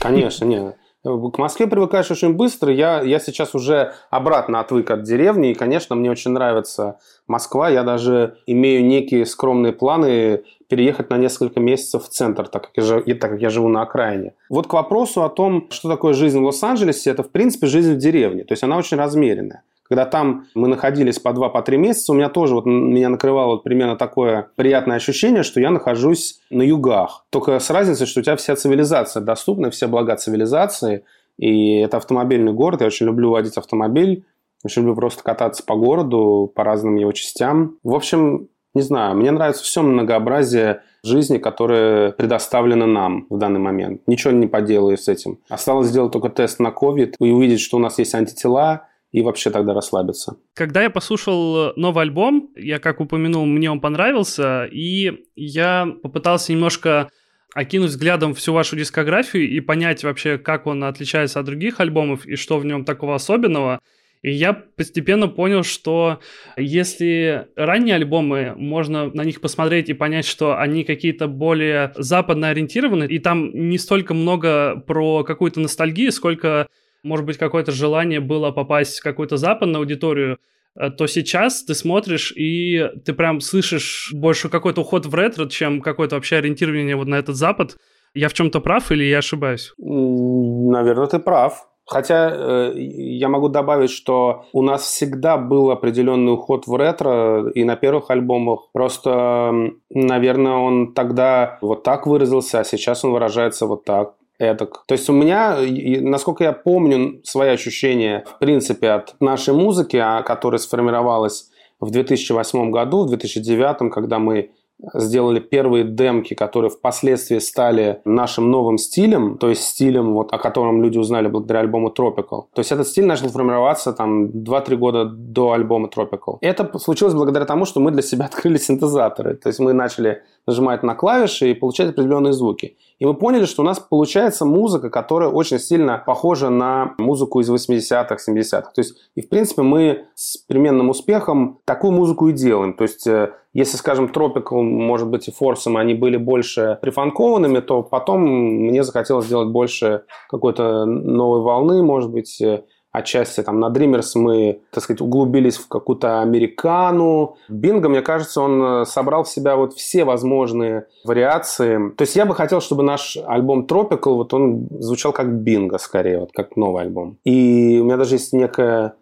[SPEAKER 1] Конечно, нет. К Москве привыкаешь очень быстро. Я, я сейчас уже обратно отвык от деревни, и, конечно, мне очень нравится Москва. Я даже имею некие скромные планы переехать на несколько месяцев в центр, так как я, так как я живу на окраине. Вот к вопросу о том, что такое жизнь в Лос-Анджелесе, это, в принципе, жизнь в деревне. То есть она очень размеренная. Когда там мы находились по два, по три месяца, у меня тоже вот меня накрывало вот примерно такое приятное ощущение, что я нахожусь на югах. Только с разницей, что у тебя вся цивилизация доступна, все блага цивилизации. И это автомобильный город. Я очень люблю водить автомобиль. Очень люблю просто кататься по городу, по разным его частям. В общем, не знаю, мне нравится все многообразие жизни, которое предоставлено нам в данный момент. Ничего не поделаю с этим. Осталось сделать только тест на COVID и увидеть, что у нас есть антитела, и вообще тогда расслабиться.
[SPEAKER 2] Когда я послушал новый альбом, я, как упомянул, мне он понравился, и я попытался немножко окинуть взглядом всю вашу дискографию и понять вообще, как он отличается от других альбомов и что в нем такого особенного. И я постепенно понял, что если ранние альбомы, можно на них посмотреть и понять, что они какие-то более западно ориентированы, и там не столько много про какую-то ностальгию, сколько может быть, какое-то желание было попасть в какую-то западную аудиторию, э, то сейчас ты смотришь и ты прям слышишь больше какой-то уход в ретро, чем какое-то вообще ориентирование вот на этот запад. Я в чем-то прав или я ошибаюсь?
[SPEAKER 1] Наверное, ты прав. Хотя э, я могу добавить, что у нас всегда был определенный уход в ретро и на первых альбомах. Просто, наверное, он тогда вот так выразился, а сейчас он выражается вот так эдак. То есть у меня, насколько я помню, свои ощущения, в принципе, от нашей музыки, а, которая сформировалась в 2008 году, в 2009, когда мы сделали первые демки, которые впоследствии стали нашим новым стилем, то есть стилем, вот, о котором люди узнали благодаря альбому Tropical. То есть этот стиль начал формироваться там 2-3 года до альбома Tropical. Это случилось благодаря тому, что мы для себя (laughs) открыли синтезаторы. То есть мы начали нажимать на клавиши и получать определенные звуки. И мы поняли, что у нас получается музыка, которая очень сильно похожа на музыку из 80-х, 70-х. То есть, и в принципе мы с переменным успехом такую музыку и делаем. То есть, э, если, скажем, Tropical, может быть, и Форсом, они были больше прифанкованными, то потом мне захотелось сделать больше какой-то новой волны, может быть, э, отчасти там на Dreamers мы, так сказать, углубились в какую-то американу. Бинго, мне кажется, он э, собрал в себя вот все возможные вариации. То есть я бы хотел, чтобы наш альбом Tropical, вот он звучал как бинго скорее, вот как новый альбом. И у меня даже есть некая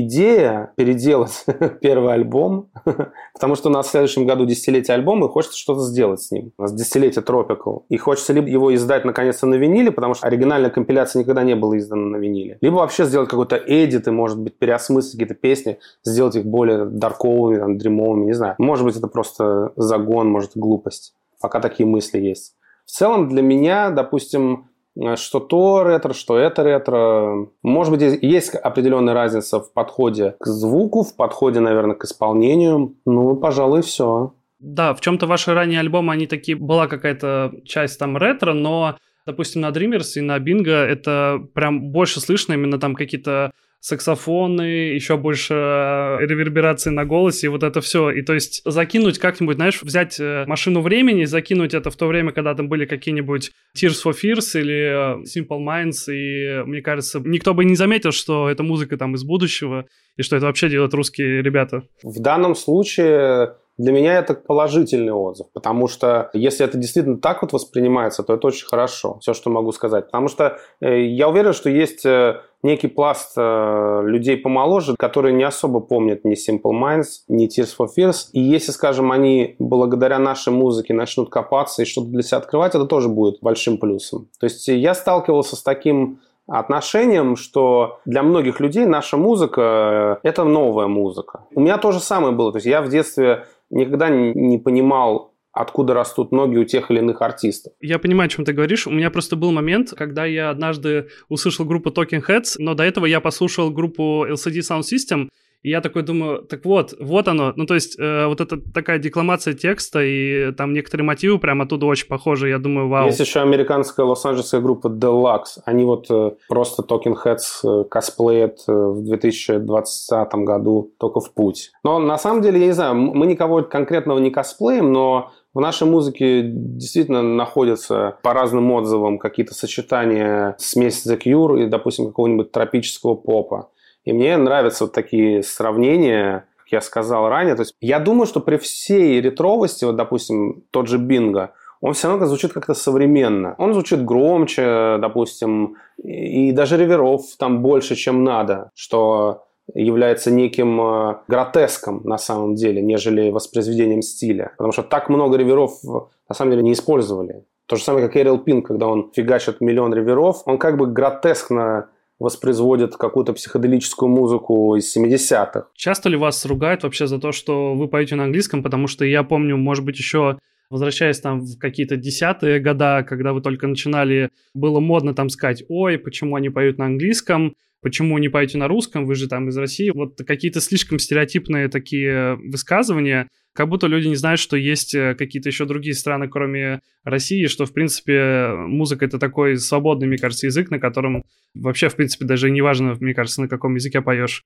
[SPEAKER 1] идея переделать (laughs) первый альбом, (laughs) потому что у нас в следующем году десятилетие альбома, и хочется что-то сделать с ним. У нас десятилетие Tropical. И хочется либо его издать наконец-то на виниле, потому что оригинальная компиляция никогда не была издана на виниле. Либо вообще сделать какой-то эдит и, может быть, переосмыслить какие-то песни, сделать их более дарковыми, там, дремовыми, не знаю. Может быть, это просто загон, может, глупость. Пока такие мысли есть. В целом, для меня, допустим, что то ретро, что это ретро. Может быть, есть определенная разница в подходе к звуку, в подходе, наверное, к исполнению. Ну, пожалуй, все.
[SPEAKER 2] Да, в чем-то ваши ранние альбомы, они такие, была какая-то часть там ретро, но, допустим, на Dreamers и на Bingo это прям больше слышно именно там какие-то саксофоны, еще больше э, реверберации на голосе, и вот это все. И то есть закинуть как-нибудь, знаешь, взять э, машину времени, закинуть это в то время, когда там были какие-нибудь Tears for Fears или э, Simple Minds, и мне кажется, никто бы не заметил, что это музыка там из будущего, и что это вообще делают русские ребята.
[SPEAKER 1] В данном случае для меня это положительный отзыв, потому что если это действительно так вот воспринимается, то это очень хорошо, все, что могу сказать. Потому что э, я уверен, что есть э, некий пласт э, людей помоложе, которые не особо помнят ни Simple Minds, ни Tears for Fears. И если, скажем, они благодаря нашей музыке начнут копаться и что-то для себя открывать, это тоже будет большим плюсом. То есть я сталкивался с таким отношением, что для многих людей наша музыка – это новая музыка. У меня то же самое было. То есть я в детстве никогда не понимал, откуда растут ноги у тех или иных артистов.
[SPEAKER 2] Я понимаю, о чем ты говоришь. У меня просто был момент, когда я однажды услышал группу Talking Heads, но до этого я послушал группу LCD Sound System, и я такой думаю, так вот, вот оно. Ну, то есть, э, вот это такая декламация текста, и там некоторые мотивы прям оттуда очень похожи. Я думаю, вау.
[SPEAKER 1] Есть еще американская лос-анджелесская группа Deluxe. Они вот э, просто Talking Heads э, косплеят э, в 2020 году только в путь. Но на самом деле, я не знаю, мы никого конкретного не косплеем, но в нашей музыке действительно находятся по разным отзывам какие-то сочетания смесь The Cure и, допустим, какого-нибудь тропического попа. И мне нравятся вот такие сравнения, как я сказал ранее. То есть я думаю, что при всей ретровости, вот, допустим, тот же Бинго, он все равно звучит как-то современно. Он звучит громче, допустим, и даже реверов там больше, чем надо, что является неким э, гротеском на самом деле, нежели воспроизведением стиля. Потому что так много реверов на самом деле не использовали. То же самое, как Эрил Пин, когда он фигачит миллион реверов, он как бы гротескно воспроизводят какую-то психоделическую музыку из 70-х.
[SPEAKER 2] Часто ли вас ругают вообще за то, что вы поете на английском? Потому что я помню, может быть, еще возвращаясь там в какие-то десятые года, когда вы только начинали, было модно там сказать, ой, почему они поют на английском, почему не поете на русском, вы же там из России. Вот какие-то слишком стереотипные такие высказывания, как будто люди не знают, что есть э, какие-то еще другие страны, кроме России, что, в принципе, музыка — это такой свободный, мне кажется, язык, на котором вообще, в принципе, даже не важно, мне кажется, на каком языке поешь.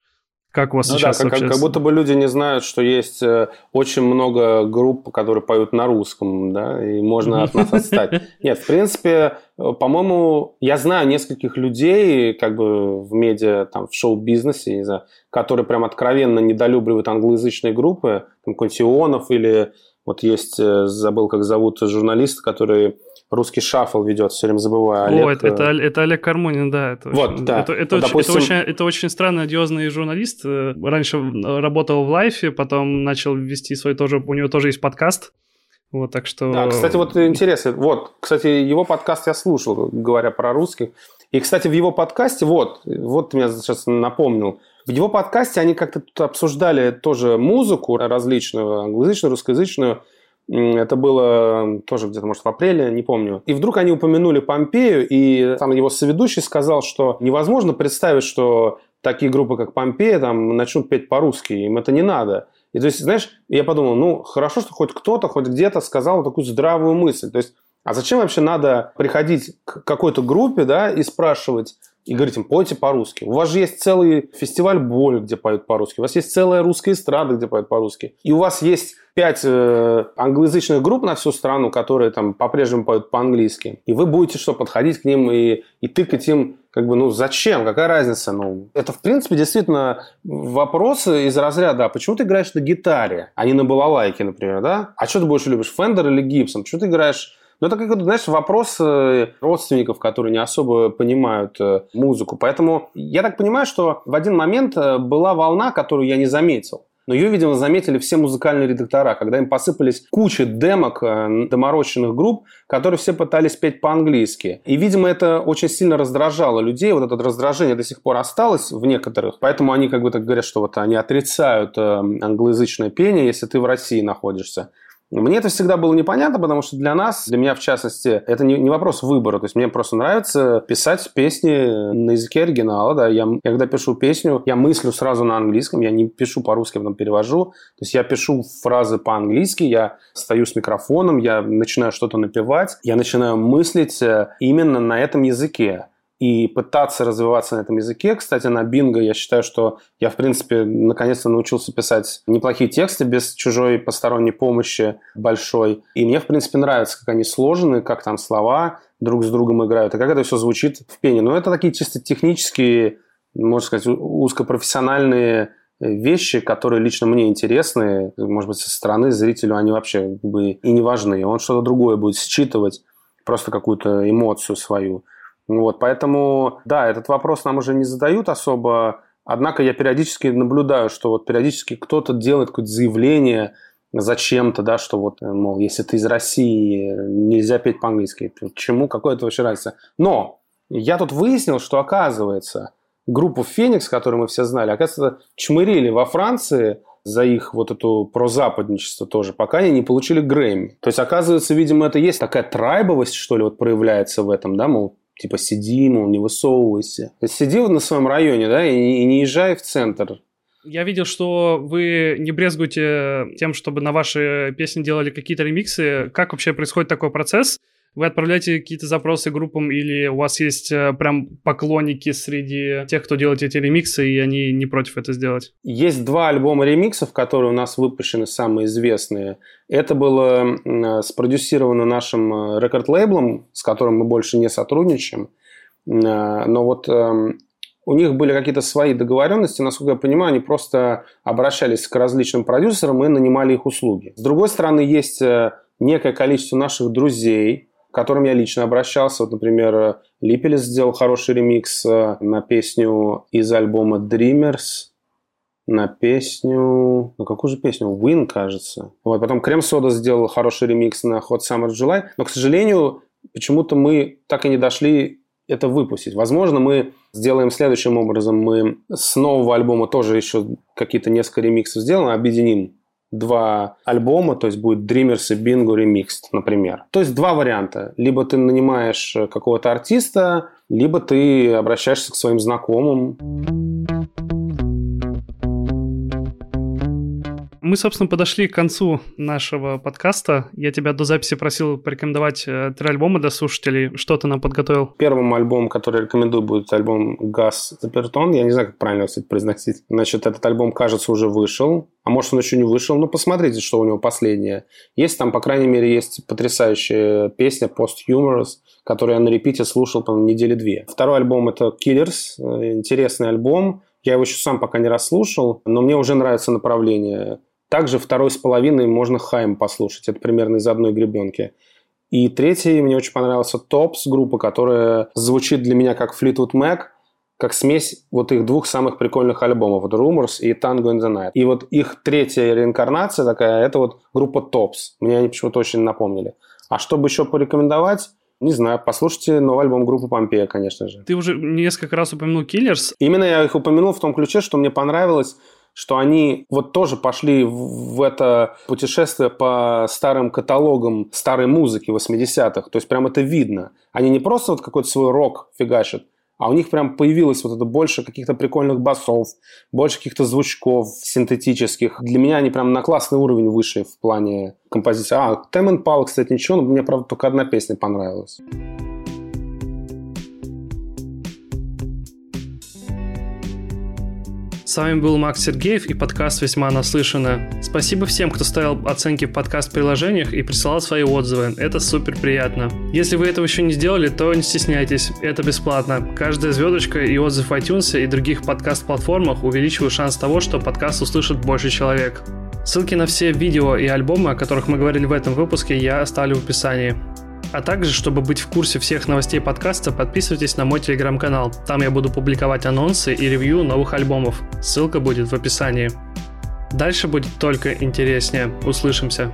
[SPEAKER 2] Как у вас ну сейчас
[SPEAKER 1] да, как, как, как будто бы люди не знают, что есть э, очень много групп, которые поют на русском, да, и можно от нас отстать. (laughs) Нет, в принципе, э, по-моему, я знаю нескольких людей, как бы в медиа, там, в шоу-бизнесе, не знаю, которые прям откровенно недолюбливают англоязычные группы, там, Контионов или вот есть, э, забыл, как зовут журналист, который русский шаффл ведет, все время забываю.
[SPEAKER 2] Олег... О, это, это, это Олег Кармонин, да. Это
[SPEAKER 1] вот, очень, да.
[SPEAKER 2] Это, это, вот, очень, допустим... это, очень, это очень странный, одиозный журналист. Э, раньше работал в Лайфе, потом начал вести свой тоже, у него тоже есть подкаст. Вот, так что...
[SPEAKER 1] Да, кстати, вот интересно. Вот, кстати, его подкаст я слушал, говоря про русских. И, кстати, в его подкасте, вот, вот ты меня сейчас напомнил, в его подкасте они как-то тут обсуждали тоже музыку различную, англоязычную, русскоязычную, это было тоже где-то, может, в апреле, не помню. И вдруг они упомянули Помпею, и там его соведущий сказал, что невозможно представить, что такие группы, как Помпея, там начнут петь по-русски, им это не надо. И то есть, знаешь, я подумал, ну, хорошо, что хоть кто-то, хоть где-то сказал такую здравую мысль. То есть, а зачем вообще надо приходить к какой-то группе, да, и спрашивать, и говорить им, пойте по-русски. У вас же есть целый фестиваль боли, где поют по-русски. У вас есть целая русская эстрада, где поют по-русски. И у вас есть пять э, англоязычных групп на всю страну, которые там по-прежнему поют по-английски. И вы будете что, подходить к ним и, и тыкать им, как бы, ну зачем, какая разница? Ну, это, в принципе, действительно вопрос из разряда, а почему ты играешь на гитаре, а не на балалайке, например, да? А что ты больше любишь, Фендер или Гибсон? Почему ты играешь ну, это, как, знаешь, вопрос э, родственников, которые не особо понимают э, музыку. Поэтому я так понимаю, что в один момент э, была волна, которую я не заметил. Но ее, видимо, заметили все музыкальные редактора, когда им посыпались куча демок доморощенных групп, которые все пытались петь по-английски. И, видимо, это очень сильно раздражало людей. Вот это раздражение до сих пор осталось в некоторых. Поэтому они как бы так говорят, что вот они отрицают англоязычное пение, если ты в России находишься. Мне это всегда было непонятно, потому что для нас, для меня в частности, это не, не вопрос выбора. То есть мне просто нравится писать песни на языке оригинала. Да. Я, я когда пишу песню, я мыслю сразу на английском, я не пишу по-русски, потом перевожу. То есть я пишу фразы по-английски, я стою с микрофоном, я начинаю что-то напевать, я начинаю мыслить э, именно на этом языке. И пытаться развиваться на этом языке. Кстати, на Бинго я считаю, что я, в принципе, наконец-то научился писать неплохие тексты без чужой посторонней помощи большой. И мне, в принципе, нравится, как они сложены, как там слова друг с другом играют, и как это все звучит в пене. Но это такие чисто технические, можно сказать, узкопрофессиональные вещи, которые лично мне интересны, может быть, со стороны зрителю они вообще бы и не важны. Он что-то другое будет считывать, просто какую-то эмоцию свою. Вот, поэтому, да, этот вопрос нам уже не задают особо, однако я периодически наблюдаю, что вот периодически кто-то делает какое-то заявление зачем-то, да, что вот, мол, если ты из России, нельзя петь по-английски. Чему? Какое это вообще разница? Но я тут выяснил, что оказывается, группу «Феникс», которую мы все знали, оказывается, чмырили во Франции за их вот эту прозападничество тоже, пока они не получили Грэмми. То есть, оказывается, видимо, это есть такая трайбовость, что ли, вот проявляется в этом, да, мол, типа сиди, мол, не высовывайся. Сиди на своем районе, да, и, и не езжай в центр.
[SPEAKER 2] Я видел, что вы не брезгуете тем, чтобы на ваши песни делали какие-то ремиксы. Как вообще происходит такой процесс? Вы отправляете какие-то запросы группам или у вас есть э, прям поклонники среди тех, кто делает эти ремиксы, и они не против это сделать?
[SPEAKER 1] Есть два альбома ремиксов, которые у нас выпущены, самые известные. Это было спродюсировано нашим э, рекорд-лейблом, с которым мы больше не сотрудничаем. Э, но вот эм, у них были какие-то свои договоренности, насколько я понимаю, они просто обращались к различным продюсерам и нанимали их услуги. С другой стороны, есть некое количество наших друзей, к которым я лично обращался. Вот, например, Липелес сделал хороший ремикс э, на песню из альбома Dreamers, на песню... Ну, какую же песню? Win, кажется. Вот, потом Крем Сода сделал хороший ремикс на Hot Summer July. Но, к сожалению, почему-то мы так и не дошли это выпустить. Возможно, мы сделаем следующим образом. Мы с нового альбома тоже еще какие-то несколько ремиксов сделаем, объединим два альбома, то есть будет Dreamers и Bingo Remixed, например. То есть два варианта. Либо ты нанимаешь какого-то артиста, либо ты обращаешься к своим знакомым.
[SPEAKER 2] Мы, собственно, подошли к концу нашего подкаста. Я тебя до записи просил порекомендовать э, три альбома для слушателей. Что ты нам подготовил?
[SPEAKER 1] Первым альбомом, который рекомендую, будет альбом «Газ Запертон». Я не знаю, как правильно, кстати, произносить. Значит, этот альбом, кажется, уже вышел. А может, он еще не вышел. Но посмотрите, что у него последнее. Есть там, по крайней мере, есть потрясающая песня «Post Humorous», которую я на репите слушал, по недели две. Второй альбом – это «Killers». Э, интересный альбом. Я его еще сам пока не расслушал, но мне уже нравится направление также второй с половиной можно Хайм послушать. Это примерно из одной гребенки. И третий мне очень понравился Топс, группа, которая звучит для меня как Fleetwood Mac, как смесь вот их двух самых прикольных альбомов, вот Rumors и Tango in the Night. И вот их третья реинкарнация такая, это вот группа Топс. Мне они почему-то очень напомнили. А чтобы еще порекомендовать, не знаю, послушайте новый альбом группы Помпея, конечно же.
[SPEAKER 2] Ты уже несколько раз упомянул Killers.
[SPEAKER 1] Именно я их упомянул в том ключе, что мне понравилось что они вот тоже пошли в это путешествие по старым каталогам старой музыки 80-х. То есть прям это видно. Они не просто вот какой-то свой рок фигачат, а у них прям появилось вот это больше каких-то прикольных басов, больше каких-то звучков синтетических. Для меня они прям на классный уровень вышли в плане композиции. А, Тэм Пал, кстати, ничего, но мне, правда, только одна песня понравилась.
[SPEAKER 2] С вами был Макс Сергеев и подкаст «Весьма наслышано». Спасибо всем, кто ставил оценки в подкаст-приложениях и присылал свои отзывы. Это супер приятно. Если вы этого еще не сделали, то не стесняйтесь. Это бесплатно. Каждая звездочка и отзыв в iTunes и других подкаст-платформах увеличивают шанс того, что подкаст услышит больше человек. Ссылки на все видео и альбомы, о которых мы говорили в этом выпуске, я оставлю в описании. А также, чтобы быть в курсе всех новостей подкаста, подписывайтесь на мой телеграм-канал. Там я буду публиковать анонсы и ревью новых альбомов. Ссылка будет в описании. Дальше будет только интереснее. Услышимся.